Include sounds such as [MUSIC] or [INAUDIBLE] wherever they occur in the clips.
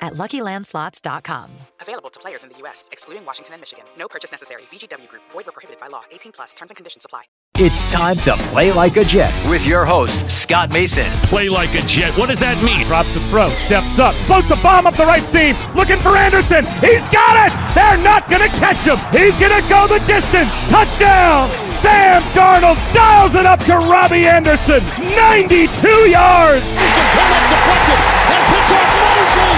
at luckylandslots.com. Available to players in the U.S., excluding Washington and Michigan. No purchase necessary. VGW Group, void were prohibited by law. 18 plus terms and conditions apply. It's time to play like a Jet with your host, Scott Mason. Play like a Jet. What does that mean? Drops the throw, steps up, floats a bomb up the right seam, looking for Anderson. He's got it! They're not going to catch him. He's going to go the distance. Touchdown! Sam Darnold dials it up to Robbie Anderson. 92 yards! Too much deflected and picked up Mosley.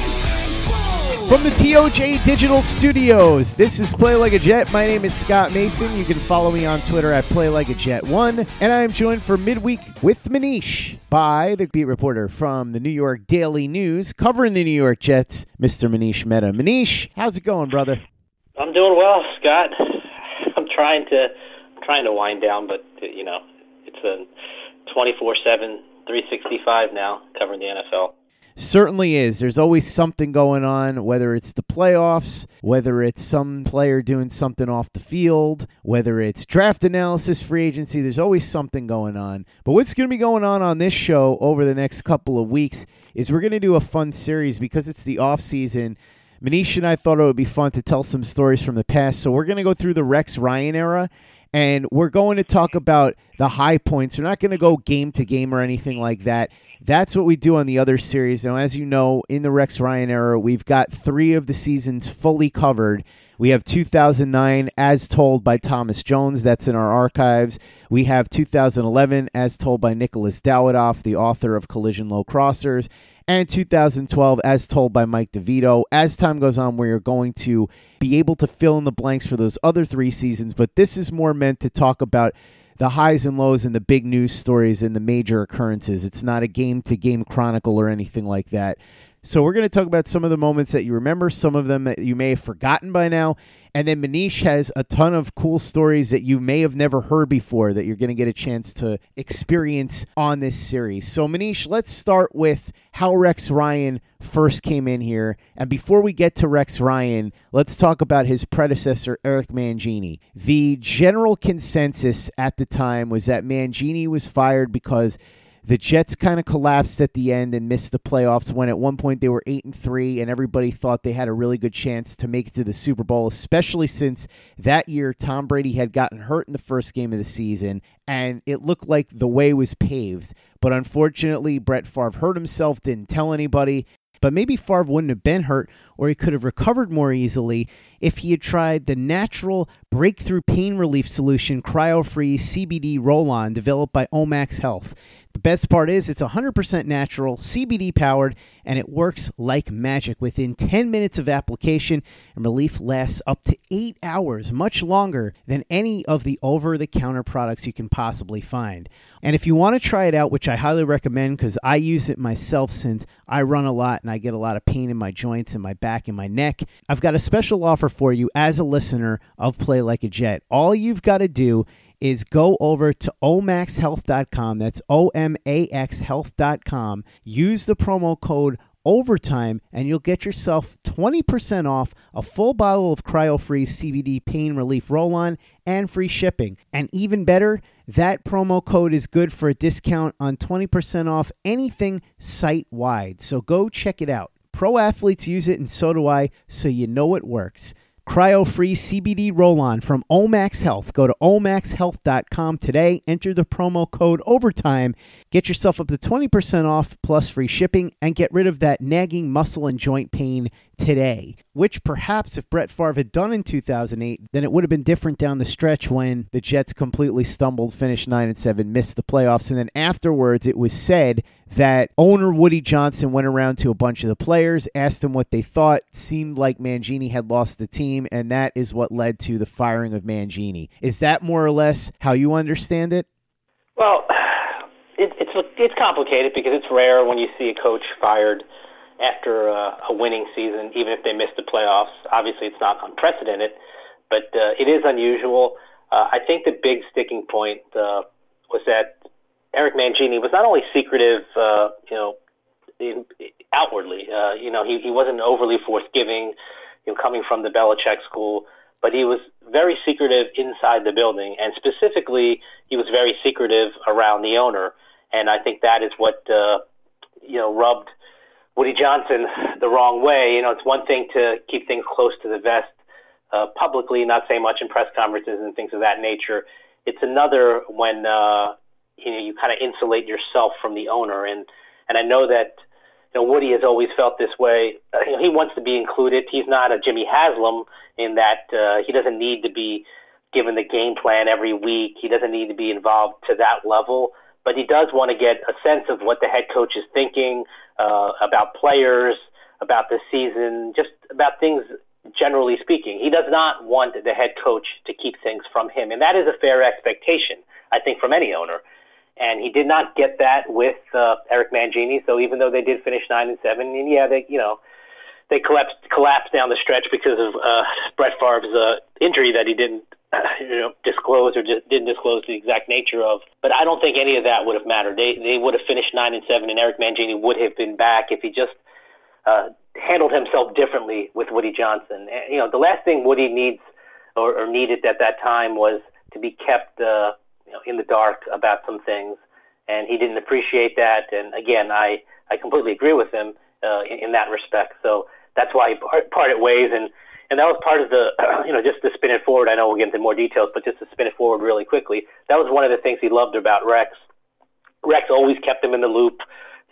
From the TOJ Digital Studios, this is Play Like a Jet. My name is Scott Mason. You can follow me on Twitter at Play Like a Jet One, and I am joined for midweek with Manish by the beat reporter from the New York Daily News, covering the New York Jets, Mr. Manish Mehta. Manish, how's it going, brother? I'm doing well, Scott. I'm trying to I'm trying to wind down, but you know, it's a 24/7, 365 now covering the NFL. Certainly is. There's always something going on, whether it's the playoffs, whether it's some player doing something off the field, whether it's draft analysis, free agency. There's always something going on. But what's going to be going on on this show over the next couple of weeks is we're going to do a fun series because it's the off season. Manish and I thought it would be fun to tell some stories from the past. So we're going to go through the Rex Ryan era and we're going to talk about the high points. We're not going to go game to game or anything like that. That's what we do on the other series. Now, as you know, in the Rex Ryan era, we've got three of the seasons fully covered. We have 2009 as told by Thomas Jones. That's in our archives. We have 2011 as told by Nicholas Dawidoff, the author of Collision Low Crossers, and 2012 as told by Mike DeVito. As time goes on, we are going to be able to fill in the blanks for those other three seasons, but this is more meant to talk about the highs and lows and the big news stories and the major occurrences. It's not a game to game chronicle or anything like that. So we're going to talk about some of the moments that you remember, some of them that you may have forgotten by now, and then Manish has a ton of cool stories that you may have never heard before that you're going to get a chance to experience on this series. So Manish, let's start with how Rex Ryan first came in here, and before we get to Rex Ryan, let's talk about his predecessor Eric Mangini. The general consensus at the time was that Mangini was fired because the Jets kind of collapsed at the end and missed the playoffs when at one point they were 8 and 3 and everybody thought they had a really good chance to make it to the Super Bowl, especially since that year Tom Brady had gotten hurt in the first game of the season and it looked like the way was paved. But unfortunately, Brett Favre hurt himself, didn't tell anybody. But maybe Favre wouldn't have been hurt, or he could have recovered more easily if he had tried the natural breakthrough pain relief solution, CryoFreeze CBD roll on developed by Omax Health. The best part is it's 100% natural, CBD powered, and it works like magic. Within 10 minutes of application, and relief lasts up to eight hours, much longer than any of the over the counter products you can possibly find. And if you want to try it out, which I highly recommend because I use it myself since I run a lot and I get a lot of pain in my joints and my back and my neck, I've got a special offer for you as a listener of Play Like a Jet. All you've got to do is go over to omaxhealth.com. That's O M A X health.com. Use the promo code overtime and you'll get yourself 20% off a full bottle of cryo freeze CBD pain relief roll on and free shipping. And even better, that promo code is good for a discount on 20% off anything site wide. So go check it out. Pro athletes use it and so do I, so you know it works. Cryo freeze CBD roll on from Omax Health. Go to omaxhealth.com today. Enter the promo code OVERTIME. Get yourself up to 20% off plus free shipping and get rid of that nagging muscle and joint pain today. Which perhaps if Brett Favre had done in 2008, then it would have been different down the stretch when the Jets completely stumbled, finished 9 and 7, missed the playoffs. And then afterwards, it was said that owner Woody Johnson went around to a bunch of the players, asked them what they thought, seemed like Mangini had lost the team, and that is what led to the firing of Mangini. Is that more or less how you understand it? Well, [SIGHS] it, it's it's complicated because it's rare when you see a coach fired after uh, a winning season, even if they miss the playoffs. Obviously, it's not unprecedented, but uh, it is unusual. Uh, I think the big sticking point uh, was that Eric Mangini was not only secretive, uh, you know, in, outwardly. Uh, you know, he, he wasn't overly forthgiving, you know, coming from the Belichick school, but he was very secretive inside the building, and specifically, he was very secretive around the owner. And I think that is what uh, you know rubbed Woody Johnson the wrong way. You know, it's one thing to keep things close to the vest uh, publicly, not say much in press conferences and things of that nature. It's another when uh, you know you kind of insulate yourself from the owner, and and I know that you know Woody has always felt this way. Uh, you know, he wants to be included. He's not a Jimmy Haslam in that uh, he doesn't need to be given the game plan every week. He doesn't need to be involved to that level, but he does want to get a sense of what the head coach is thinking uh, about players, about the season, just about things generally speaking. He does not want the head coach to keep things from him, and that is a fair expectation, I think, from any owner. And he did not get that with uh, Eric Mangini. So even though they did finish nine and seven, and yeah, they you know they collapsed collapsed down the stretch because of uh, Brett Favre's uh, injury that he didn't [LAUGHS] you know, disclose or just didn't disclose the exact nature of. But I don't think any of that would have mattered. They they would have finished nine and seven, and Eric Mangini would have been back if he just uh, handled himself differently with Woody Johnson. And, you know, the last thing Woody needs or, or needed at that time was to be kept uh, you know, in the dark about some things, and he didn't appreciate that. And again, I I completely agree with him uh, in, in that respect. So that's why he part, parted ways and and that was part of the, [CLEARS THROAT] you know, just to spin it forward. I know we'll get into more details, but just to spin it forward really quickly, that was one of the things he loved about Rex. Rex always kept him in the loop.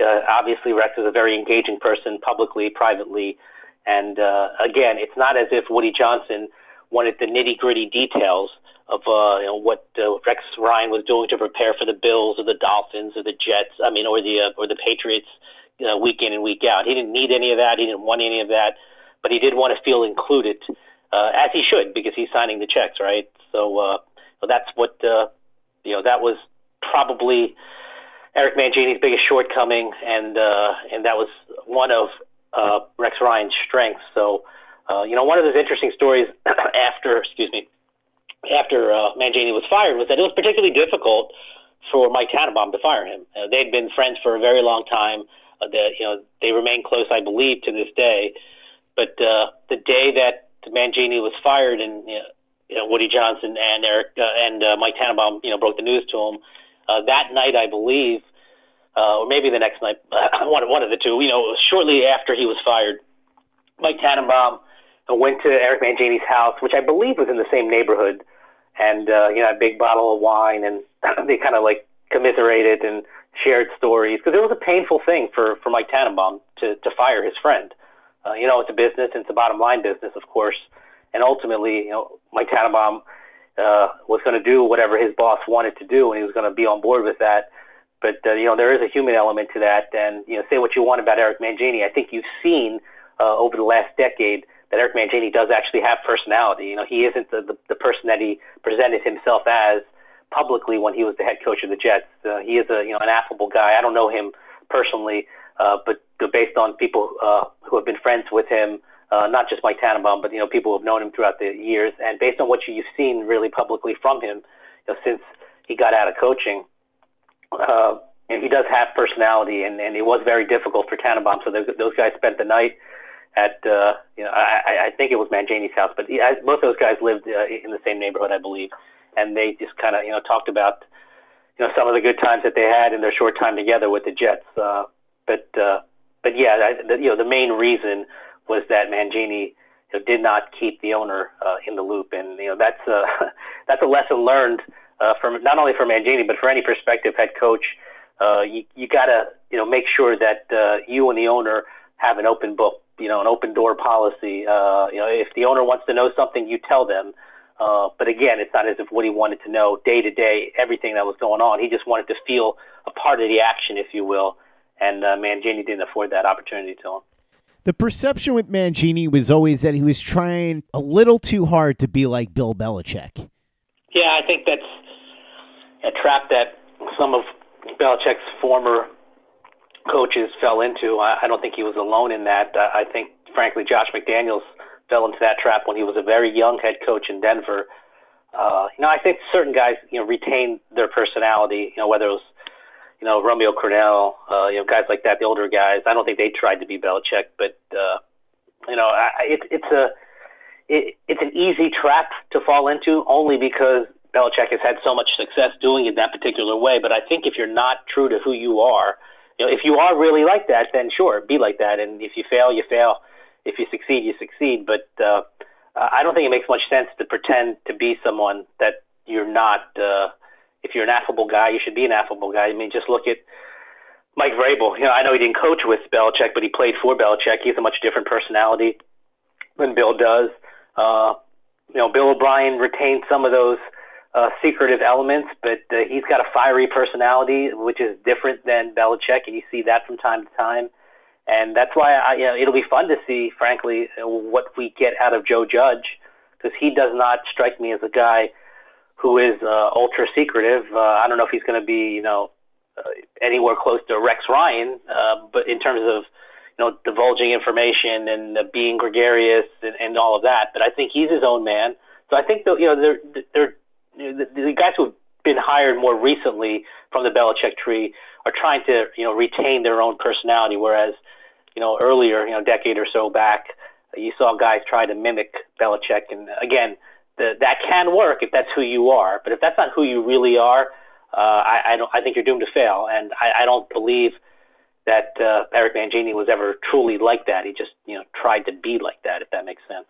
Uh, obviously, Rex is a very engaging person, publicly, privately, and uh, again, it's not as if Woody Johnson wanted the nitty gritty details of uh, you know, what uh, Rex Ryan was doing to prepare for the Bills or the Dolphins or the Jets. I mean, or the uh, or the Patriots, you know, week in and week out. He didn't need any of that. He didn't want any of that but he did want to feel included, uh, as he should, because he's signing the checks, right? So, uh, so that's what uh, you know. That was probably Eric Mangini's biggest shortcoming, and uh, and that was one of uh, Rex Ryan's strengths. So, uh, you know, one of those interesting stories [CLEARS THROAT] after, excuse me, after uh, Mangini was fired was that it was particularly difficult for Mike Tannenbaum to fire him. Uh, they'd been friends for a very long time. Uh, that you know they remain close, I believe, to this day. But uh, the day that Mangini was fired and you know, Woody Johnson and Eric uh, and uh, Mike Tannenbaum, you know, broke the news to him. Uh, that night, I believe, uh, or maybe the next night, [COUGHS] one one of the two. You know, shortly after he was fired, Mike Tannenbaum uh, went to Eric Mangini's house, which I believe was in the same neighborhood, and uh, you know, a big bottle of wine, and [COUGHS] they kind of like commiserated and shared stories because it was a painful thing for for Mike Tannenbaum to to fire his friend. Uh, you know, it's a business, and it's a bottom line business, of course. And ultimately, you know, Mike Tannenbaum uh, was going to do whatever his boss wanted to do, and he was going to be on board with that. but uh, you know there is a human element to that. And you know, say what you want about Eric Mangini, I think you've seen uh, over the last decade that Eric Mangini does actually have personality. You know, he isn't the, the, the person that he presented himself as publicly when he was the head coach of the Jets. Uh, he is a you know an affable guy. I don't know him personally, uh, but based on people uh, who have been friends with him, uh, not just Mike Tannenbaum, but you know people who have known him throughout the years, and based on what you've seen really publicly from him you know, since he got out of coaching, uh, and he does have personality, and, and it was very difficult for Tannenbaum. So those guys spent the night at uh, you know I, I think it was Mangini's house, but he, both those guys lived uh, in the same neighborhood, I believe, and they just kind of you know talked about you know some of the good times that they had in their short time together with the Jets. Uh, but uh, but yeah, I, the, you know the main reason was that Mangini you know, did not keep the owner uh, in the loop, and you know that's uh, [LAUGHS] that's a lesson learned uh, from not only for Mangini but for any prospective head coach. Uh, you you gotta you know make sure that uh, you and the owner have an open book, you know, an open door policy. Uh, you know, if the owner wants to know something, you tell them. Uh, but again, it's not as if Woody wanted to know day to day everything that was going on. He just wanted to feel a part of the action, if you will. And uh, Mangini didn't afford that opportunity to him. The perception with Mangini was always that he was trying a little too hard to be like Bill Belichick. Yeah, I think that's a trap that some of Belichick's former coaches fell into. I, I don't think he was alone in that. I, I think, frankly, Josh McDaniels fell into that trap when he was a very young head coach in Denver. Uh, you know, I think certain guys, you know, retain their personality. You know, whether it was, you know, Romeo Crennel, uh, you know, guys like that, the older guys. I don't think they tried to be Belichick, but uh, you know, I, it, it's a it, it's an easy trap to fall into only because Belichick has had so much success doing it that particular way. But I think if you're not true to who you are, you know, if you are really like that, then sure, be like that. And if you fail, you fail. If you succeed, you succeed. But uh, I don't think it makes much sense to pretend to be someone that you're not. Uh, if you're an affable guy, you should be an affable guy. I mean, just look at Mike Vrabel. You know, I know he didn't coach with Belichick, but he played for Belichick. He's a much different personality than Bill does. Uh, you know, Bill O'Brien retained some of those uh, secretive elements, but uh, he's got a fiery personality, which is different than Belichick, and you see that from time to time. And that's why I, you know, it'll be fun to see, frankly, what we get out of Joe Judge, because he does not strike me as a guy who is uh, ultra secretive. Uh, I don't know if he's going to be, you know, uh, anywhere close to Rex Ryan, uh, but in terms of, you know, divulging information and uh, being gregarious and, and all of that. But I think he's his own man. So I think that you know they're they're the, the guys who have been hired more recently from the Belichick tree are trying to you know retain their own personality, whereas you know earlier, you know, a decade or so back, you saw guys try to mimic Belichick, and again, the, that can work if that's who you are, but if that's not who you really are, uh, I, I don't. I think you're doomed to fail, and I, I don't believe that uh, Eric Mangini was ever truly like that. He just you know tried to be like that, if that makes sense.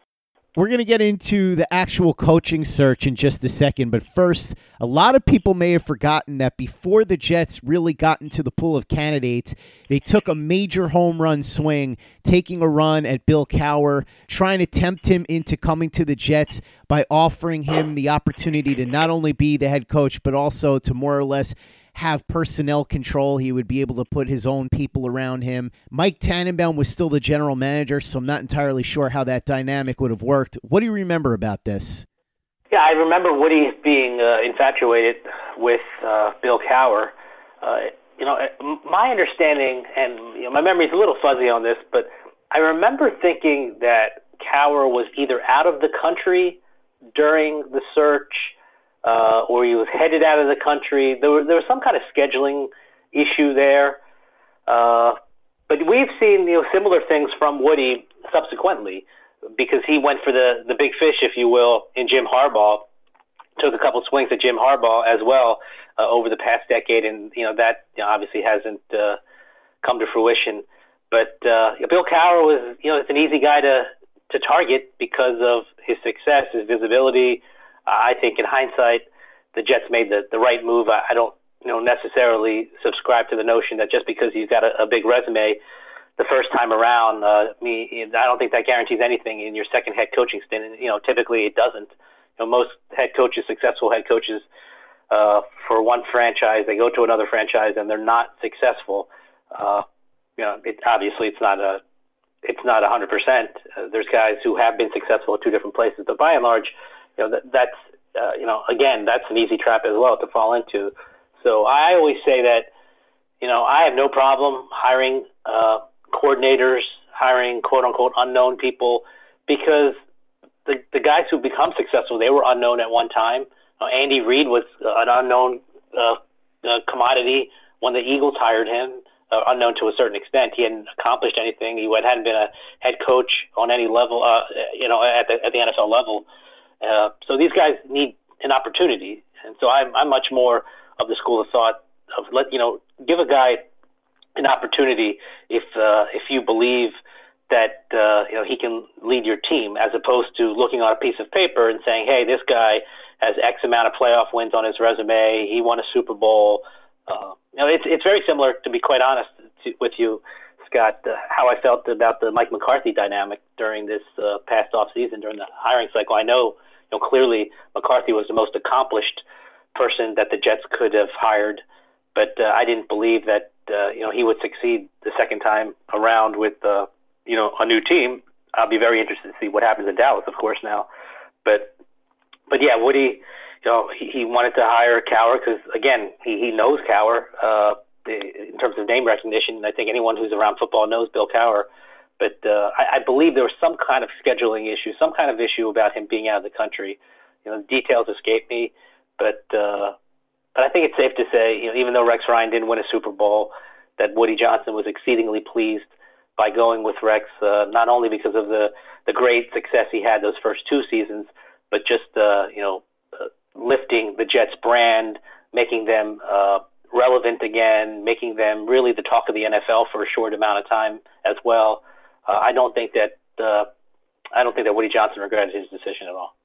We're going to get into the actual coaching search in just a second, but first, a lot of people may have forgotten that before the Jets really got into the pool of candidates, they took a major home run swing, taking a run at Bill Cowher, trying to tempt him into coming to the Jets by offering him the opportunity to not only be the head coach, but also to more or less have personnel control. He would be able to put his own people around him. Mike Tannenbaum was still the general manager, so I'm not entirely sure how that dynamic would have worked. What do you remember about this? Yeah, I remember Woody being uh, infatuated with uh, Bill Cowher. Uh, you know, my understanding, and you know, my a little fuzzy on this, but I remember thinking that Cowher was either out of the country during the search uh, or he was headed out of the country. There, were, there was some kind of scheduling issue there. Uh, but we've seen you know similar things from Woody subsequently because he went for the the big fish, if you will, in Jim Harbaugh. Took a couple swings at Jim Harbaugh as well uh, over the past decade, and you know that you know, obviously hasn't uh, come to fruition. But uh, Bill Cowher was you know it's an easy guy to to target because of his success, his visibility, I think in hindsight, the Jets made the, the right move. I, I don't you know necessarily subscribe to the notion that just because you've got a, a big resume the first time around, uh, me I don't think that guarantees anything in your second head coaching stint. And, you know, typically it doesn't. You know, most head coaches, successful head coaches, uh, for one franchise, they go to another franchise and they're not successful. Uh, you know, it, obviously it's not a it's not 100%. Uh, there's guys who have been successful at two different places, but by and large, you know, that, that's uh, you know, again, that's an easy trap as well to fall into. So I always say that, you know, I have no problem hiring uh, coordinators, hiring quote unquote unknown people, because the the guys who become successful, they were unknown at one time. Uh, Andy Reid was an unknown uh, uh, commodity when the Eagles hired him, uh, unknown to a certain extent. He hadn't accomplished anything. He hadn't been a head coach on any level, uh, you know, at the at the NFL level. Uh, so these guys need an opportunity, and so I'm I'm much more of the school of thought of let you know give a guy an opportunity if uh, if you believe that uh, you know he can lead your team, as opposed to looking on a piece of paper and saying, "Hey, this guy has X amount of playoff wins on his resume. He won a Super Bowl." Uh, you know, it's it's very similar, to be quite honest to, with you, Scott. Uh, how I felt about the Mike McCarthy dynamic during this uh, past off season during the hiring cycle. I know know, clearly McCarthy was the most accomplished person that the Jets could have hired, but uh, I didn't believe that uh, you know he would succeed the second time around with uh, you know a new team. I'll be very interested to see what happens in Dallas, of course, now. But but yeah, Woody, you know, he, he wanted to hire Cowher because again, he he knows Cowher uh, in terms of name recognition. I think anyone who's around football knows Bill Cowher. But uh, I, I believe there was some kind of scheduling issue, some kind of issue about him being out of the country. You know, details escape me, but uh, but I think it's safe to say, you know, even though Rex Ryan didn't win a Super Bowl, that Woody Johnson was exceedingly pleased by going with Rex, uh, not only because of the the great success he had those first two seasons, but just uh, you know uh, lifting the Jets brand, making them uh, relevant again, making them really the talk of the NFL for a short amount of time as well uh, I don't think that uh, I don't think that Woody Johnson regretted his decision at all.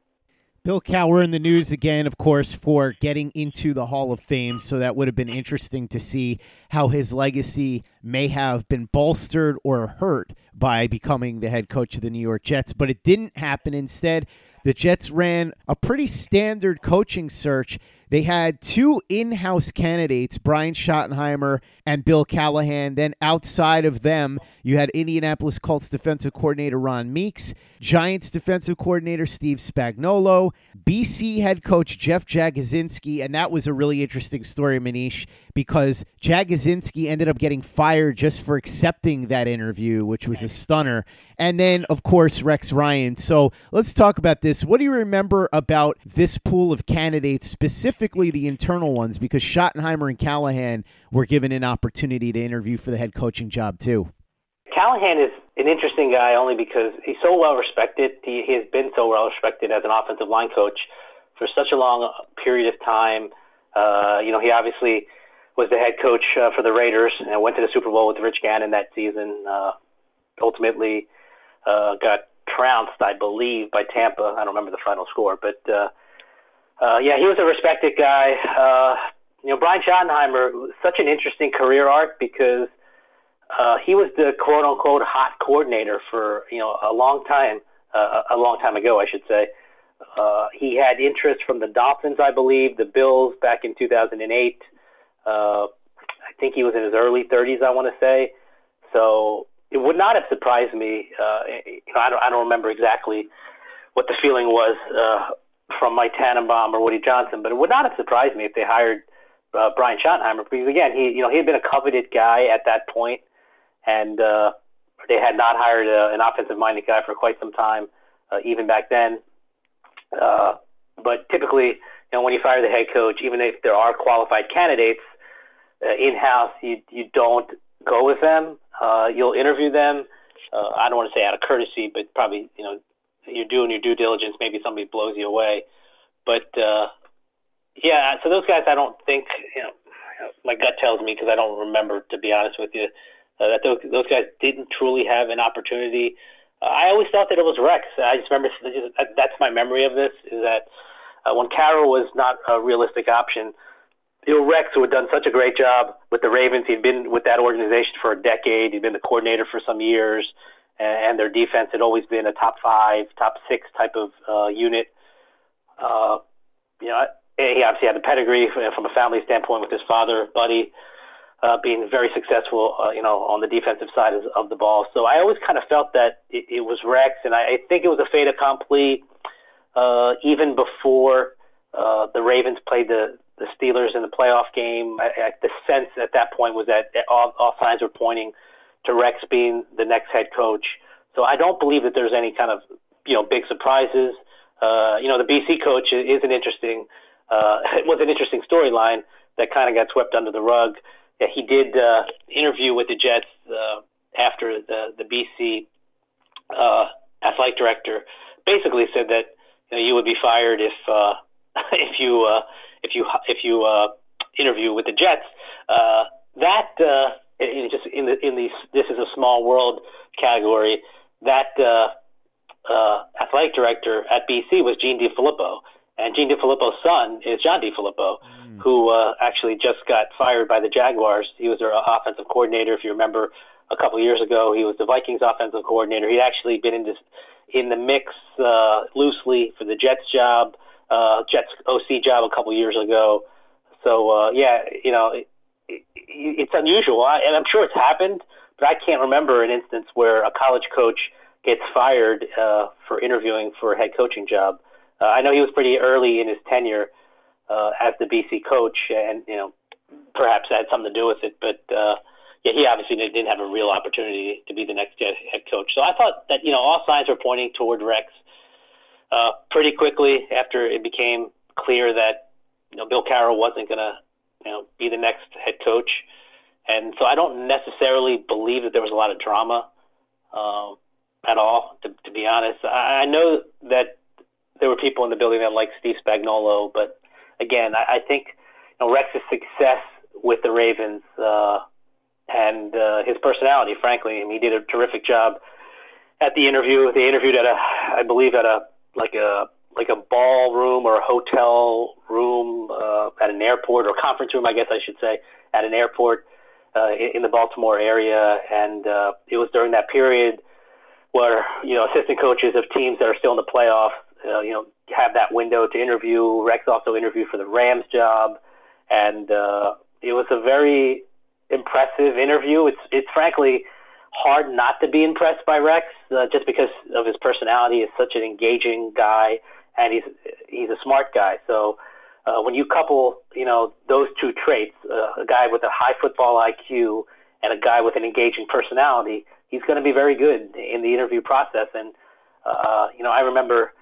Bill Cowher in the news again, of course, for getting into the Hall of Fame. So that would have been interesting to see how his legacy may have been bolstered or hurt by becoming the head coach of the New York Jets. But it didn't happen. Instead, the Jets ran a pretty standard coaching search they had two in house candidates, Brian Schottenheimer and Bill Callahan. Then outside of them, you had Indianapolis Colts defensive coordinator Ron Meeks, Giants defensive coordinator Steve Spagnuolo, BC head coach Jeff Jagodzinski. And that was a really interesting story, Manish, because Jagodzinski ended up getting fired just for accepting that interview, which was a stunner. And then, of course, Rex Ryan. So let's talk about this. What do you remember about this pool of candidates, specifically the internal ones? Because Schottenheimer and Callahan were given an opportunity to interview for the head coaching job, too. Callahan is an interesting guy only because he's so well respected. He, he has been so well respected as an offensive line coach for such a long period of time. Uh, you know, he obviously was the head coach uh, for the Raiders and went to the Super Bowl with Rich Gannon that season. Uh, ultimately, uh, got trounced, I believe, by Tampa. I don't remember the final score, but uh, uh, yeah, he was a respected guy. Uh, you know, Brian Schottenheimer, such an interesting career arc because uh, he was the quote unquote hot coordinator for you know a long time, uh, a long time ago, I should say. Uh, he had interest from the Dolphins, I believe, the Bills back in 2008. Uh, I think he was in his early 30s, I want to say. So it would not have surprised me. Uh, you know, I don't, I don't remember exactly what the feeling was uh, from Mike Tannenbaum or Woody Johnson, but it would not have surprised me if they hired uh, Brian Schottenheimer because again, he you know he had been a coveted guy at that point, and uh, they had not hired a, an offensive-minded guy for quite some time, uh, even back then. Uh, but typically, you know, when you fire the head coach, even if there are qualified candidates uh, in-house, you you don't go with them. Uh, you'll interview them. Uh, I don't want to say out of courtesy, but probably you know you're doing your due diligence. Maybe somebody blows you away, but uh, yeah. So those guys, I don't think you know. My gut tells me because I don't remember, to be honest with you, uh, that those, those guys didn't truly have an opportunity. Uh, I always thought that it was Rex. I just remember that's my memory of this is that uh, when Cowher was not a realistic option, know, Rex, who had done such a great job with the Ravens, he'd been with that organization for a decade. He'd been the coordinator for some years, and their defense had always been a top five, top six type of uh, unit. Uh, you know, he obviously had the pedigree from a family standpoint with his father, Buddy, uh, being very successful, uh, you know, on the defensive side of, of the ball. So I always kind of felt that it, it was Rex, and I, I think it was a fait accompli uh, even before uh, the Ravens played the the Steelers in the playoff game. I, I, the sense at that point was that all, all signs were pointing to Rex being the next head coach. So I don't believe that there's any kind of you know big surprises. Uh, you know, the BC coach is an interesting uh, [LAUGHS] it was an interesting storyline that kind of got swept under the rug. Yeah, he did uh, interview with the Jets uh, after the the BC uh, athletic director basically said that you, know, you would be fired if uh, [LAUGHS] if you uh, if you if you uh, interview with the Jets. Uh, that uh, in just in the in these this is a small world category. That uh, uh, athletic director at BC was Gene DeFilippo, and Gene DeFilippo's son is John DeFilippo, mm. who uh, actually just got fired by the Jaguars. He was their offensive coordinator. If you remember, a couple years ago, he was the Vikings offensive coordinator. He'd actually been in this in the mix uh, loosely for the Jets job, uh, Jets OC job a couple years ago. So uh, yeah, you know, it, it, it's unusual, I, and I'm sure it's happened, but I can't remember an instance where a college coach gets fired uh, for interviewing for a head coaching job. Uh, I know he was pretty early in his tenure uh, as the BC coach, and you know, perhaps that had something to do with it. But uh, yeah, he obviously didn't have a real opportunity to be the next head coach. So I thought that you know all signs were pointing toward Rex. Uh, pretty quickly after it became clear that you know Bill Cowher wasn't going to you know be the next head coach, and so I don't necessarily believe that there was a lot of drama uh, at all. To, to be honest, I, I know that there were people in the building that liked Steve Spagnuolo, but again, I, I think you know, Rex's success with the Ravens uh, and uh, his personality, frankly, I mean, he did a terrific job at the interview. They interviewed at a, I believe, at a like a like a ballroom or a hotel room uh, at an airport or conference room, I guess I should say, at an airport uh, in, in the Baltimore area, and uh, it was during that period where you know assistant coaches of teams that are still in the playoffs uh, you know, have that window to interview. Rex also interviewed for the Rams job, and uh, it was a very impressive interview. It's it's frankly hard not to be impressed by Rex, uh, just because of his personality. He's such an engaging guy, and he's he's a smart guy. So. Uh, when you couple, you know, those two traits, uh, a guy with a high football IQ and a guy with an engaging personality, he's going to be very good in the interview process. And uh, you know, I remember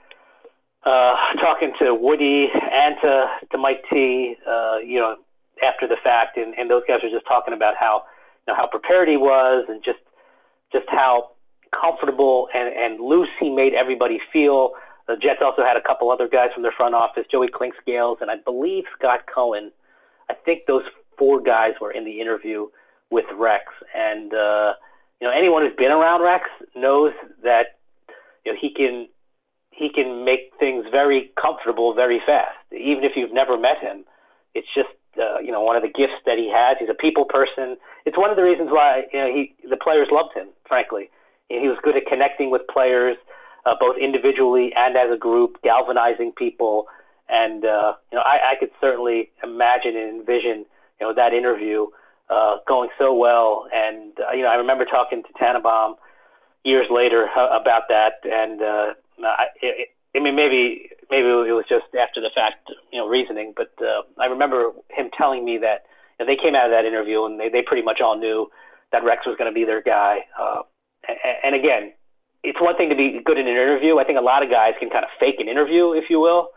uh, talking to Woody and to, to Mike T, uh, you know, after the fact, and, and those guys were just talking about how, you know, how prepared he was and just, just how comfortable and, and loose he made everybody feel. The Jets also had a couple other guys from their front office, Joey Clinkscales, and I believe Scott Cohen. I think those four guys were in the interview with Rex, and uh, you know anyone who's been around Rex knows that you know he can he can make things very comfortable very fast. Even if you've never met him, it's just uh, you know one of the gifts that he has. He's a people person. It's one of the reasons why you know he the players loved him. Frankly, he was good at connecting with players, uh, both individually and as a group, galvanizing people. And uh, you know, I, I could certainly imagine and envision you know that interview uh, going so well. And uh, you know, I remember talking to Tannenbaum years later uh, about that, and uh, I, it, I mean, maybe maybe it was just after the fact, you know, reasoning. But uh, I remember him telling me that you know, they came out of that interview and they, they pretty much all knew that Rex was going to be their guy. Uh, and, and again, it's one thing to be good in an interview. I think a lot of guys can kind of fake an interview, if you will.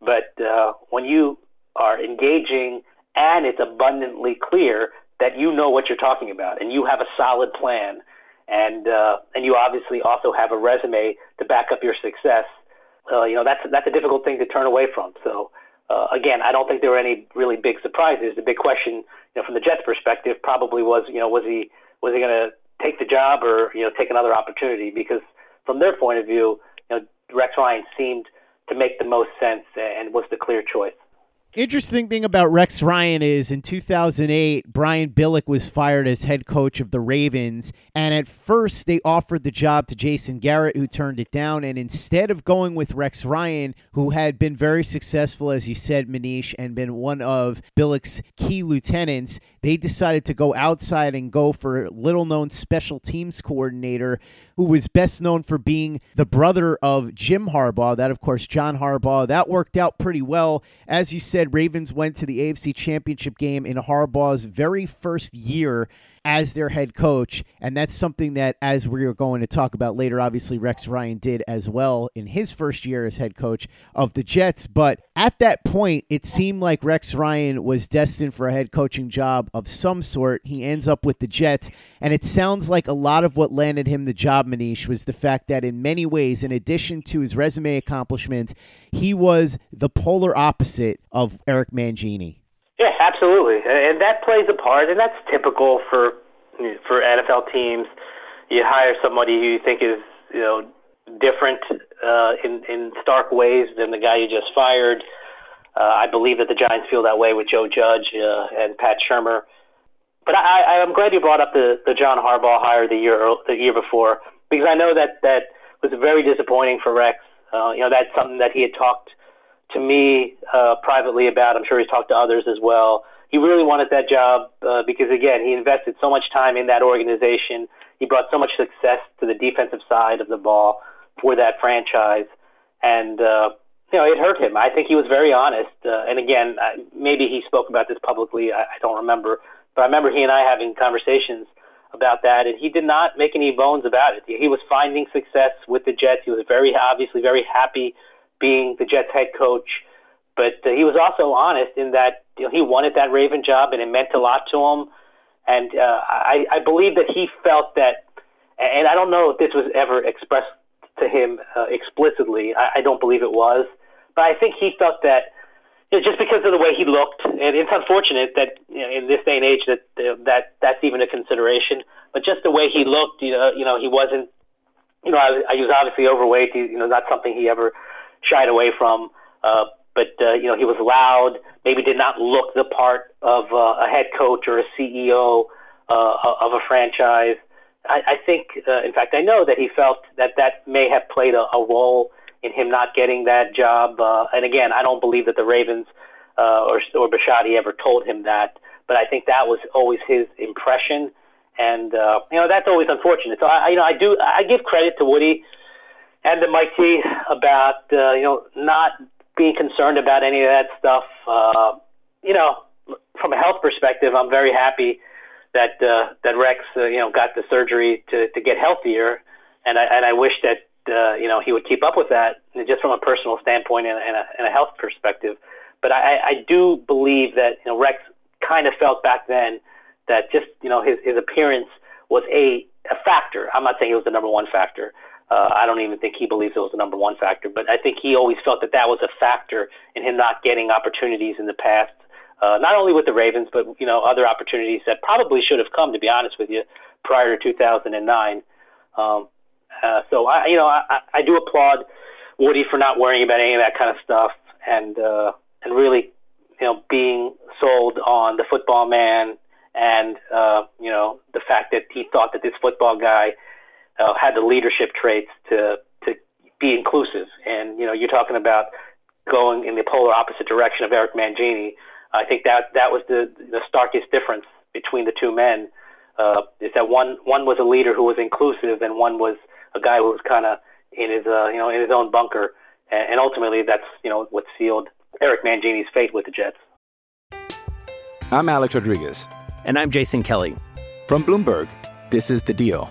But uh, when you are engaging and it's abundantly clear that you know what you're talking about and you have a solid plan and uh, and you obviously also have a resume to back up your success. Uh, you know that's that's a difficult thing to turn away from. So uh, again, I don't think there were any really big surprises. The big question, you know, from the Jets' perspective, probably was you know was he was he going to take the job or you know take another opportunity? Because from their point of view, you know, Rex Ryan seemed to make the most sense and was the clear choice. Interesting thing about Rex Ryan is in 2008, Brian Billick was fired as head coach of the Ravens. And at first, they offered the job to Jason Garrett, who turned it down. And instead of going with Rex Ryan, who had been very successful, as you said, Manish, and been one of Billick's key lieutenants, they decided to go outside and go for little known special teams coordinator who was best known for being the brother of Jim Harbaugh. That, of course, John Harbaugh. That worked out pretty well. As you said, Ravens went to the AFC Championship game in Harbaugh's very first year as their head coach. And that's something that, as we are going to talk about later, obviously Rex Ryan did as well in his first year as head coach of the Jets. But at that point, it seemed like Rex Ryan was destined for a head coaching job of some sort. He ends up with the Jets. And it sounds like a lot of what landed him the job, Manish, was the fact that in many ways, in addition to his resume accomplishments, he was the polar opposite of Eric Mangini. Yeah, absolutely, and that plays a part, and that's typical for for NFL teams. You hire somebody who you think is you know different uh, in in stark ways than the guy you just fired. Uh, I believe that the Giants feel that way with Joe Judge uh, and Pat Shurmur. But I, I'm glad you brought up the, the John Harbaugh hire the year the year before because I know that that was very disappointing for Rex. Uh, you know that's something that he had talked to me uh, privately about. I'm sure he's talked to others as well. He really wanted that job uh, because, again, he invested so much time in that organization. He brought so much success to the defensive side of the ball for that franchise, and uh, you know it hurt him. I think he was very honest. Uh, and again, I, maybe he spoke about this publicly. I, I don't remember, but I remember he and I having conversations about that, and he did not make any bones about it. He was finding success with the Jets. He was very obviously very happy being the Jets head coach. But uh, he was also honest in that you know, he wanted that Raven job and it meant a lot to him. And uh, I, I believe that he felt that, and I don't know if this was ever expressed to him uh, explicitly. I, I don't believe it was, but I think he felt that you know, just because of the way he looked, and it's unfortunate that you know, in this day and age that uh, that that's even a consideration. But just the way he looked, you know, you know, he wasn't, you know, I, I, was obviously overweight. You know, not something he ever shied away from. Uh, but uh, you know, he was loud. Maybe did not look the part of uh, a head coach or a CEO uh, of a franchise. I, I think, uh, in fact, I know that he felt that that may have played a, a role in him not getting that job. Uh, and again, I don't believe that the Ravens uh, or or Bisciotti ever told him that, but I think that was always his impression. And uh, you know, that's always unfortunate. So I, you know, I do I give credit to Woody and to Mike T about uh, you know not being concerned about any of that stuff. Uh, you know, from a health perspective, I'm very happy that uh, that Rex uh, you know got the surgery to to get healthier, and I and I wish that uh, you know he would keep up with that just from a personal standpoint and, and, a, and a health perspective. But I, I do believe that you know Rex kind of felt back then that just you know his his appearance was a a factor. I'm not saying it was the number one factor, uh, I don't even think he believes it was the number one factor, but I think he always felt that that was a factor in him not getting opportunities in the past, uh, not only with the Ravens, but you know other opportunities that probably should have come, to be honest with you, prior to 2009. Um, uh, so I, you know, I, I do applaud Woody for not worrying about any of that kind of stuff, and uh, and really, you know, being sold on the football man, and uh, you know, the fact that he thought that this football guy uh, had the leadership traits to to be inclusive. And you know, you're talking about going in the polar opposite direction of Eric Mangini. I think that that was the the starkest difference between the two men. Uh, is that one one was a leader who was inclusive, and one was a guy who was kind of in his uh, you know in his own bunker. And, and ultimately, that's you know what sealed Eric Mangini's fate with the Jets. I'm Alex Rodriguez, and I'm Jason Kelly from Bloomberg. This is the Deal.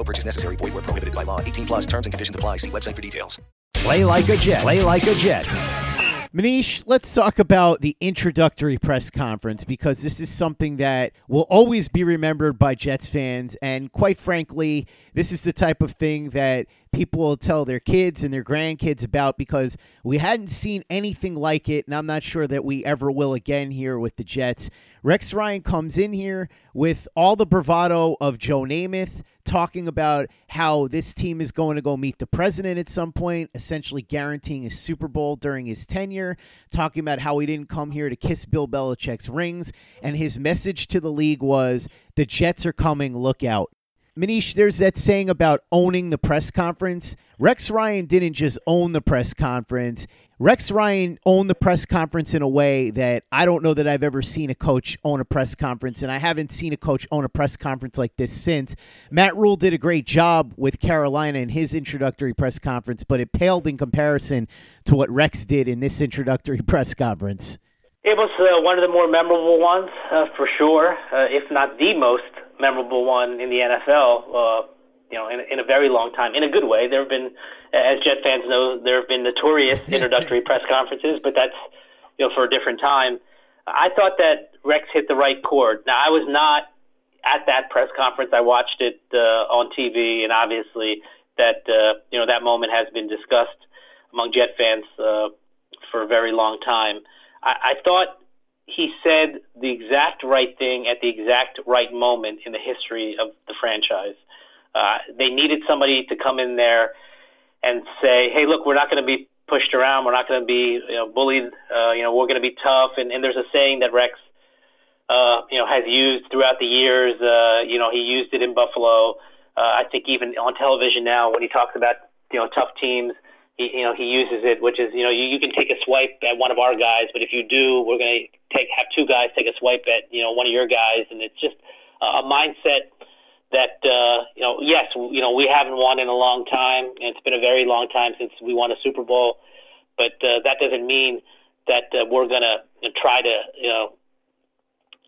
No purchase necessary. Void where prohibited by law. 18 plus terms and conditions apply. See website for details. Play like a Jet. Play like a Jet. Manish, let's talk about the introductory press conference because this is something that will always be remembered by Jets fans. And quite frankly, this is the type of thing that people will tell their kids and their grandkids about because we hadn't seen anything like it. And I'm not sure that we ever will again here with the Jets. Rex Ryan comes in here with all the bravado of Joe Namath, talking about how this team is going to go meet the president at some point, essentially guaranteeing a Super Bowl during his tenure, talking about how he didn't come here to kiss Bill Belichick's rings. And his message to the league was the Jets are coming, look out. Manish, there's that saying about owning the press conference. Rex Ryan didn't just own the press conference. Rex Ryan owned the press conference in a way that I don't know that I've ever seen a coach own a press conference, and I haven't seen a coach own a press conference like this since. Matt Rhule did a great job with Carolina in his introductory press conference, but it paled in comparison to what Rex did in this introductory [LAUGHS] press conference. It was uh, one of the more memorable ones, uh, for sure, uh, if not the most memorable one in the NFL. Uh, you know, in, in a very long time, in a good way. There have been, as Jet fans know, there have been notorious [LAUGHS] introductory press conferences, but that's you know for a different time. I thought that Rex hit the right chord. Now, I was not at that press conference. I watched it uh, on TV, and obviously that uh, you know that moment has been discussed among Jet fans uh, for a very long time. I, I thought he said the exact right thing at the exact right moment in the history of the franchise. Uh, they needed somebody to come in there and say, "Hey, look, we're not going to be pushed around. We're not going to be you know, bullied. Uh, you know, we're going to be tough." And, and there's a saying that Rex, uh, you know, has used throughout the years. Uh, you know, he used it in Buffalo. Uh, I think even on television now, when he talks about you know tough teams, he you know he uses it, which is you know you, you can take a swipe at one of our guys, but if you do, we're going to take have two guys take a swipe at you know one of your guys, and it's just a mindset that uh, you know, yes, you know, we haven't won in a long time, and it's been a very long time since we won a Super Bowl. But uh, that doesn't mean that uh, we're going to try to, you know,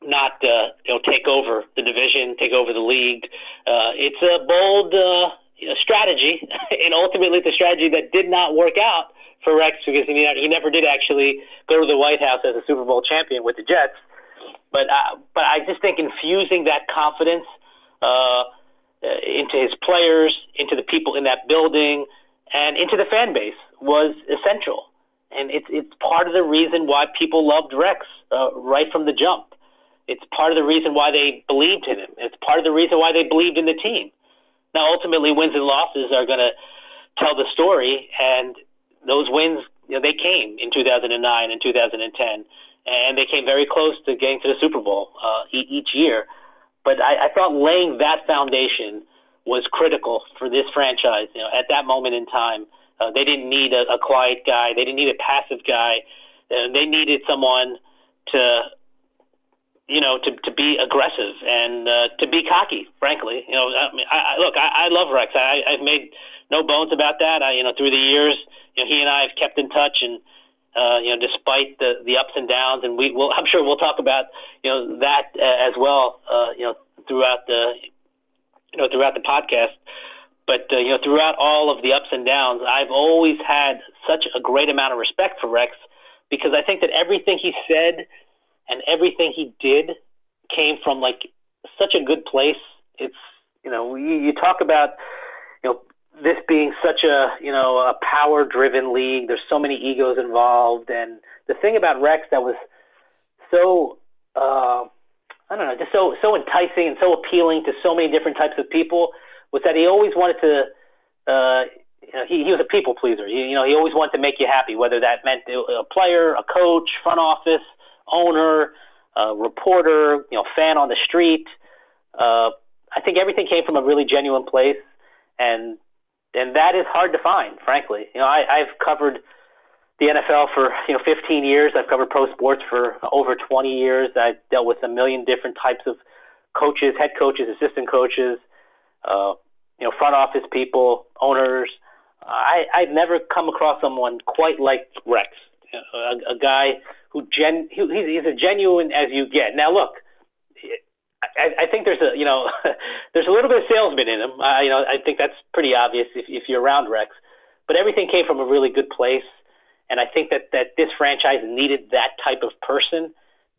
not uh, you know take over the division, take over the league. Uh, it's a bold uh, know, strategy, [LAUGHS] and ultimately a strategy that did not work out for Rex because he, he never did actually go to the White House as a Super Bowl champion with the Jets. But uh, but I just think infusing that confidence uh, into his players, into the people in that building, and into the fan base was essential. And it's it's part of the reason why people loved Rex uh, right from the jump. It's part of the reason why they believed in him. It's part of the reason why they believed in the team. Now, ultimately, wins and losses are going to tell the story, and those wins, you know, they came in 2009 and 2010, and they came very close to getting to the Super Bowl uh, each year. But I, I thought laying that foundation was critical for this franchise. You know, at that moment in time, uh, they didn't need a, a quiet guy. They didn't need a passive guy. Uh, they needed someone to, you know, to, to be aggressive and uh, to be cocky. Frankly, you know, I mean, I, I, look, I, I love Rex. I, I've made no bones about that. I, you know, through the years, you know, he and I have kept in touch, and uh, you know, despite the the ups and downs, and we will, I'm sure we'll talk about you know that uh, as well, uh, you know, throughout the you know throughout the podcast. But uh, you know, throughout all of the ups and downs, I've always had such a great amount of respect for Rex because I think that everything he said and everything he did came from like such a good place. It's you know, you, you talk about you know this being such a you know a power driven league. There's so many egos involved, and the thing about Rex that was so uh, I don't know, just so so enticing and so appealing to so many different types of people was that he always wanted to. Uh, you know, he, he was a people pleaser. He, you know, he always wanted to make you happy, whether that meant a player, a coach, front office, owner, uh, reporter, you know, fan on the street. Uh, I think everything came from a really genuine place, and and that is hard to find, frankly. You know, I, I've covered the NFL for you know 15 years. I've covered pro sports for over 20 years. I've dealt with a million different types of coaches, head coaches, assistant coaches, uh, you know, front office people, owners. I, I've never come across someone quite like Rex, a, a guy who gen he's, he's as genuine as you get. Now, look, I, I think there's a you know [LAUGHS] there's a little bit of salesman in him. Uh, you know, I think that's pretty obvious if, if you're around Rex. But everything came from a really good place, and I think that that this franchise needed that type of person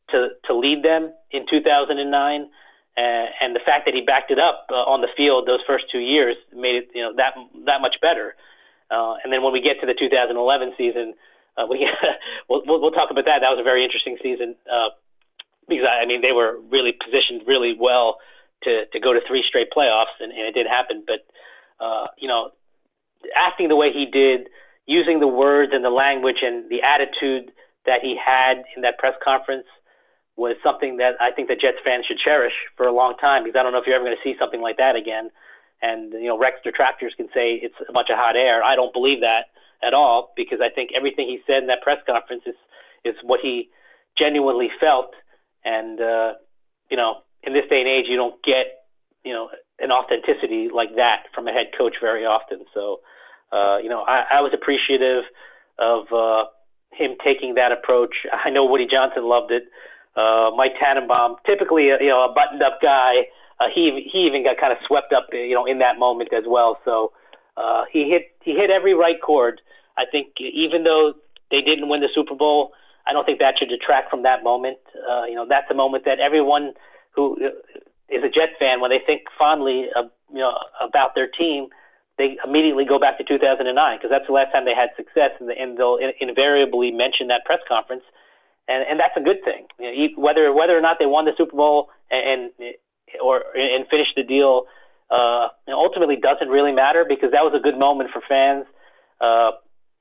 to to lead them in 2009. Uh, and the fact that he backed it up uh, on the field those first two years made it you know that that much better. Uh, and then when we get to the 2011 season, uh, we [LAUGHS] we'll, we'll, we'll talk about that. That was a very interesting season. Uh, because I mean they were really positioned really well to to go to three straight playoffs, and, and it did happen. But uh, you know, acting the way he did, using the words and the language and the attitude that he had in that press conference was something that I think that Jets fans should cherish for a long time because I don't know if you're ever going to see something like that again. And you know, Rex detractors can say it's a bunch of hot air. I don't believe that at all because I think everything he said in that press conference is is what he genuinely felt and uh, you know, in this day and age, you don't get you know an authenticity like that from a head coach very often. So, uh, you know, I, I was appreciative of uh, him taking that approach. I know Woody Johnson loved it. Uh, Mike Tannenbaum, typically a, you know a buttoned-up guy, uh, he he even got kind of swept up you know in that moment as well. So uh, he hit he hit every right chord. I think even though they didn't win the Super Bowl, I don't think that should detract from that moment. Uh, you know, that's a moment that everyone who is a Jet fan, when they think fondly of, you know, about their team, they immediately go back to 2009 because that's the last time they had success, and, they'll in, invariably mention that press conference, and, and that's a good thing. You know, whether whether or not they won the Super Bowl and, and or and finished the deal, uh, ultimately doesn't really matter because that was a good moment for fans. Uh,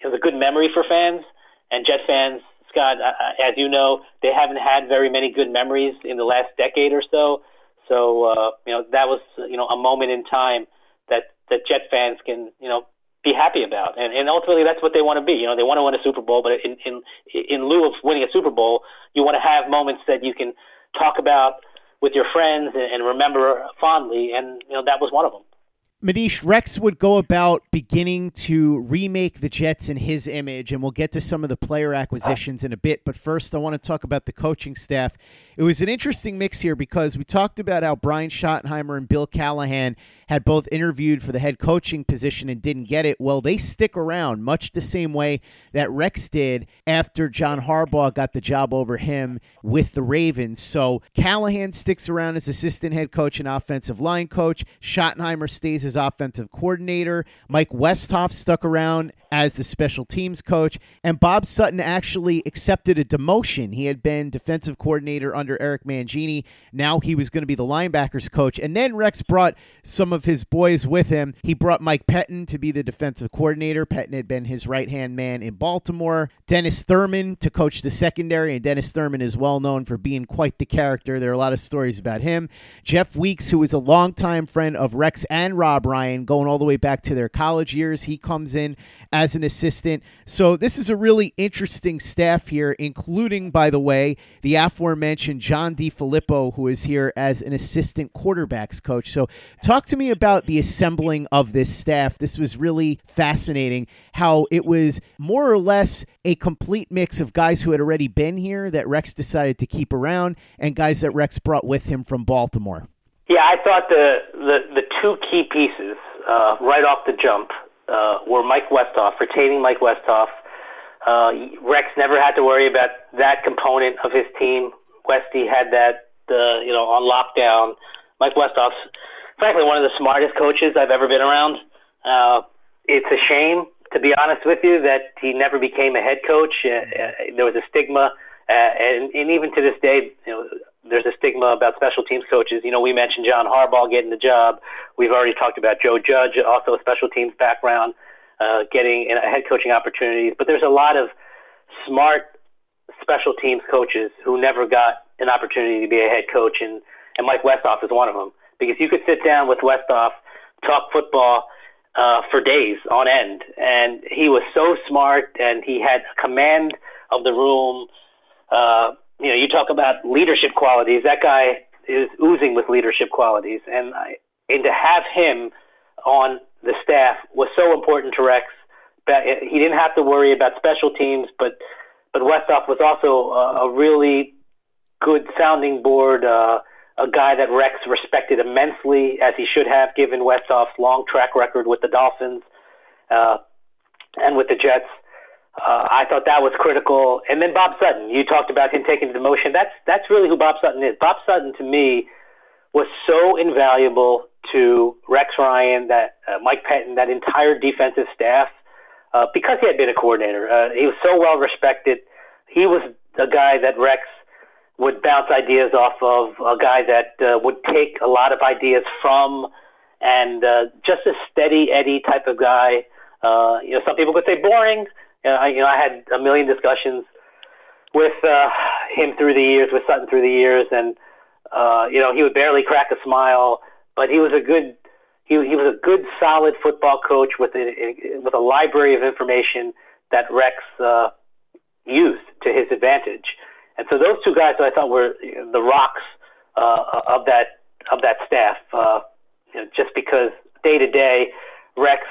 was a good memory for fans, and Jet fans Scott, as you know, they haven't had very many good memories in the last decade or so. So uh, you know that was you know a moment in time that that Jet fans can you know be happy about, and and ultimately that's what they want to be. You know, they want to win a Super Bowl, but in in in lieu of winning a Super Bowl, you want to have moments that you can talk about with your friends and, and remember fondly, and you know that was one of them. Manish, Rex would go about beginning to remake the Jets in his image, and we'll get to some of the player acquisitions in a bit. But first, I want to talk about the coaching staff. It was an interesting mix here because we talked about how Brian Schottenheimer and Bill Callahan had both interviewed for the head coaching position and didn't get it. Well, they stick around much the same way that Rex did after John Harbaugh got the job over him with the Ravens. So Callahan sticks around as assistant head coach and offensive line coach. Schottenheimer stays as offensive coordinator. Mike Westhoff stuck around as the special teams coach. And Bob Sutton actually accepted a demotion. He had been defensive coordinator under Eric Mangini. Now he was going to be the linebackers coach. And then Rex brought some of his boys with him. He brought Mike Pettine to be the defensive coordinator. Pettine had been his right hand man in Baltimore. Dennis Thurman to coach the secondary. And Dennis Thurman is well known for being quite the character. There are a lot of stories about him. Jeff Weeks, who is a longtime friend of Rex and Rob Ryan, going all the way back to their college years. He comes in as an assistant. So this is a really interesting staff here, including, by the way, the aforementioned John DeFilippo, who is here as an assistant quarterbacks coach. So talk to me about the assembling of this staff. This was really fascinating how it was more or less a complete mix of guys who had already been here that Rex decided to keep around and guys that Rex brought with him from Baltimore. Yeah, I thought the the, the two key pieces uh, right off the jump uh, were Mike Westhoff, retaining Mike Westhoff. Uh, Rex never had to worry about that component of his team. Westy had that, uh, you know, on lockdown. Mike Westhoff's, frankly, one of the smartest coaches I've ever been around. Uh, it's a shame, to be honest with you, that he never became a head coach. Uh, uh, there was a stigma, uh, and, and even to this day, you know, there's a stigma about special teams coaches. You know, we mentioned John Harbaugh getting the job. We've already talked about Joe Judge, also a special teams background, uh, getting head coaching opportunities. But there's a lot of smart special teams coaches who never got an opportunity to be a head coach, and, and Mike Westhoff is one of them. Because you could sit down with Westhoff, talk football uh, for days on end, and he was so smart, and he had command of the room. Uh, you know, you talk about leadership qualities. That guy is oozing with leadership qualities, and I, and to have him on the staff was so important to Rex. That he didn't have to worry about special teams, but but Westhoff was also a, a really good sounding board, uh, a guy that Rex respected immensely, as he should have, given Westhoff's long track record with the Dolphins uh, and with the Jets. Uh, I thought that was critical. And then Bob Sutton, you talked about him taking the demotion. That's that's really who Bob Sutton is. Bob Sutton to me was so invaluable to Rex Ryan, that uh, Mike Pettine, that entire defensive staff, uh, because he had been a coordinator. Uh, he was so well respected. He was a guy that Rex would bounce ideas off of, a guy that uh, would take a lot of ideas from, and uh, just a steady Eddie type of guy. You know, some people could say boring. Know, I, you know, I had a million discussions with uh, him through the years, with Sutton through the years, and uh, you know, he would barely crack a smile, but he was a good, he, he was a good, solid football coach with a with a library of information that Rex uh, used to his advantage. And so those two guys, I thought, were the rocks uh, of that of that staff. Uh, you know, just because day to day, Rex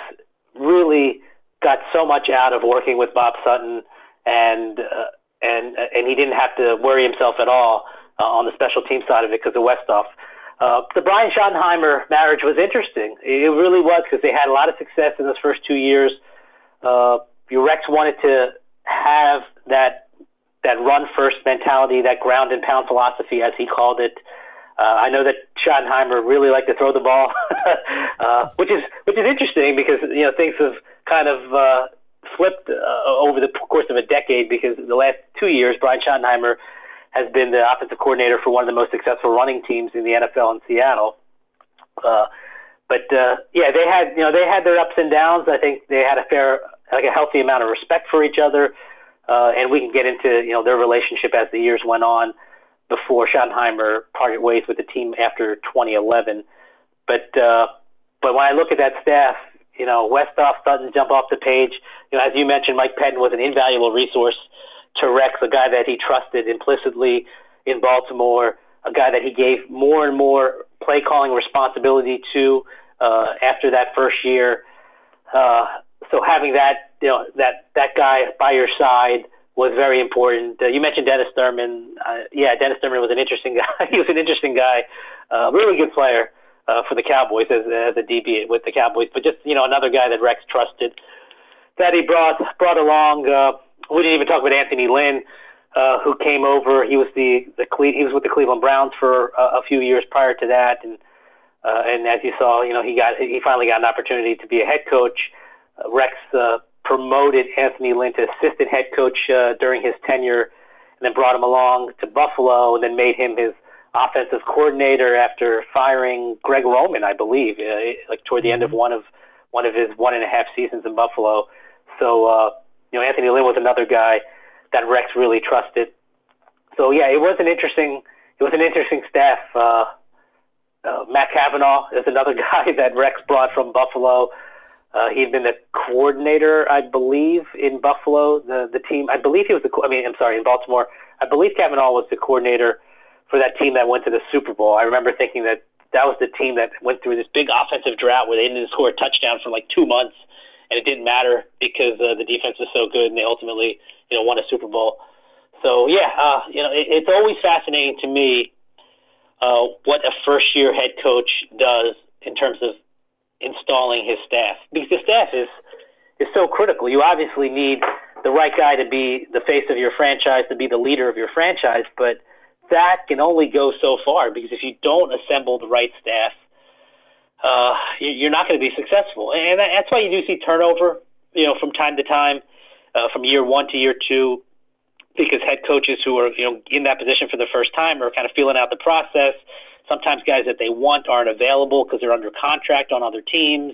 really got so much out of working with Bob Sutton, and uh, and and he didn't have to worry himself at all uh, on the special team side of it because of Westhoff. Uh, the Brian Schottenheimer marriage was interesting. It really was because they had a lot of success in those first two years. Uh, Rex wanted to have that that run first mentality, that ground and pound philosophy, as he called it. Uh, I know that Schottenheimer really liked to throw the ball, [LAUGHS] uh, which is which is interesting because you know things have kind of uh, flipped uh, over the course of a decade because the last two years, Brian Schottenheimer has been the offensive coordinator for one of the most successful running teams in the NFL in Seattle. Uh, but uh, yeah, they had you know they had their ups and downs. I think they had a fair, like a healthy amount of respect for each other, uh, and we can get into you know their relationship as the years went on before Schottenheimer parted ways with the team after 2011. But uh, but when I look at that staff, you know, Westhoff, Sutton jump off the page. You know, as you mentioned, Mike Pettine was an invaluable resource to Rex, a guy that he trusted implicitly in Baltimore, a guy that he gave more and more play calling responsibility to uh, after that first year. Uh, so having that, you know, that that guy by your side was very important. Uh, you mentioned Dennis Thurman. Uh, yeah, Dennis Thurman was an interesting [LAUGHS] guy. he was an interesting guy, uh, really good player uh, for the Cowboys as, as a DB with the Cowboys, but just you know another guy that Rex trusted that he brought brought along. Uh, we didn't even talk about Anthony Lynn, uh, who came over. He was the the Cle- he was with the Cleveland Browns for a, a few years prior to that, and uh, and as you saw, you know he got he finally got an opportunity to be a head coach. Uh, Rex uh, promoted Anthony Lynn to assistant head coach uh, during his tenure, and then brought him along to Buffalo, and then made him his offensive coordinator after firing Greg Roman, I believe, uh, like toward the end of mm-hmm. one of one of his one and a half seasons in Buffalo. So uh, you know, Anthony Lynn was another guy that Rex really trusted. So yeah, it was an interesting it was an interesting staff. Uh, Uh, Matt Cavanaugh is another [LAUGHS] guy that Rex brought from Buffalo. Uh, he had been the coordinator, I believe, in Buffalo. The the team, I believe he was the. I mean, I'm sorry, in Baltimore. I believe Cavanaugh was the coordinator for that team that went to the Super Bowl. I remember thinking that that was the team that went through this big offensive drought where they didn't score a touchdown for like two months, and it didn't matter because uh, the defense was so good, and they ultimately, you know, won a Super Bowl. So yeah, uh, you know, it, it's always fascinating to me uh, what a first year head coach does in terms of installing his staff because the staff is is so critical. You obviously need the right guy to be the face of your franchise, to be the leader of your franchise, but that can only go so far because if you don't assemble the right staff, uh, you're not going to be successful, and that's why you do see turnover, you know, from time to time, uh, from year one to year two because head coaches who are you know in that position for the first time are kind of feeling out the process. Sometimes guys that they want aren't available because they're under contract on other teams,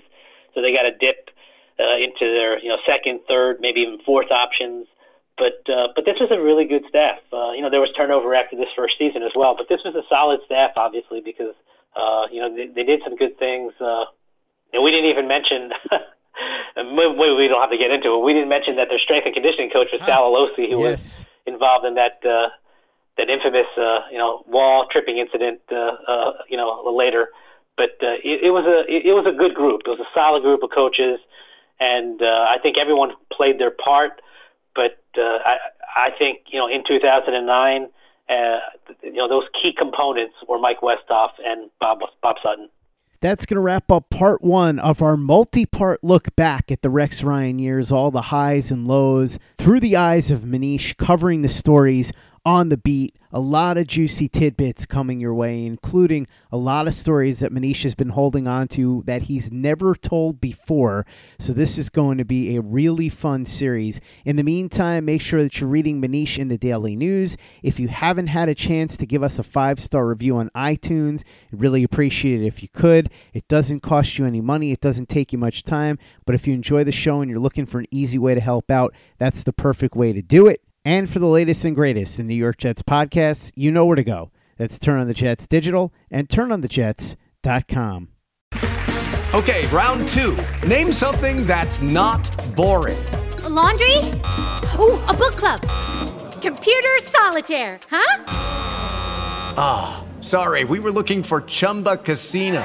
so they got to dip uh, into their you know second, third, maybe even fourth options. But uh, but this was a really good staff. Uh, you know there was turnover after this first season as well, but this was a solid staff, obviously because uh, you know they, they did some good things. Uh, and we didn't even mention. [LAUGHS] we, we don't have to get into it. We didn't mention that their strength and conditioning coach was Sal Alosi, who yes. was involved in that uh, that infamous uh, you know wall tripping incident. Uh, uh, you know later, but uh, it, it was a it, it was a good group. It was a solid group of coaches, and uh, I think everyone played their part. Uh, I I think you know in 2009. Uh, you know those key components were Mike Westhoff and Bob Bob Sutton. That's going to wrap up part one of our multi part look back at the Rex Ryan years, all the highs and lows through the eyes of Manish, covering the stories on the beat. A lot of juicy tidbits coming your way, including a lot of stories that Manish has been holding on to that he's never told before. So, this is going to be a really fun series. In the meantime, make sure that you're reading Manish in the Daily News. If you haven't had a chance to give us a five star review on iTunes, I'd really appreciate it if you could. It doesn't cost you any money, it doesn't take you much time. But if you enjoy the show and you're looking for an easy way to help out, that's the perfect way to do it. And for the latest and greatest in New York Jets podcasts, you know where to go. That's Turn on the Jets Digital and turnonthejets.com. Okay, round two. Name something that's not boring. A laundry? Ooh, a book club. Computer solitaire, huh? Ah, oh, sorry, we were looking for Chumba Casino.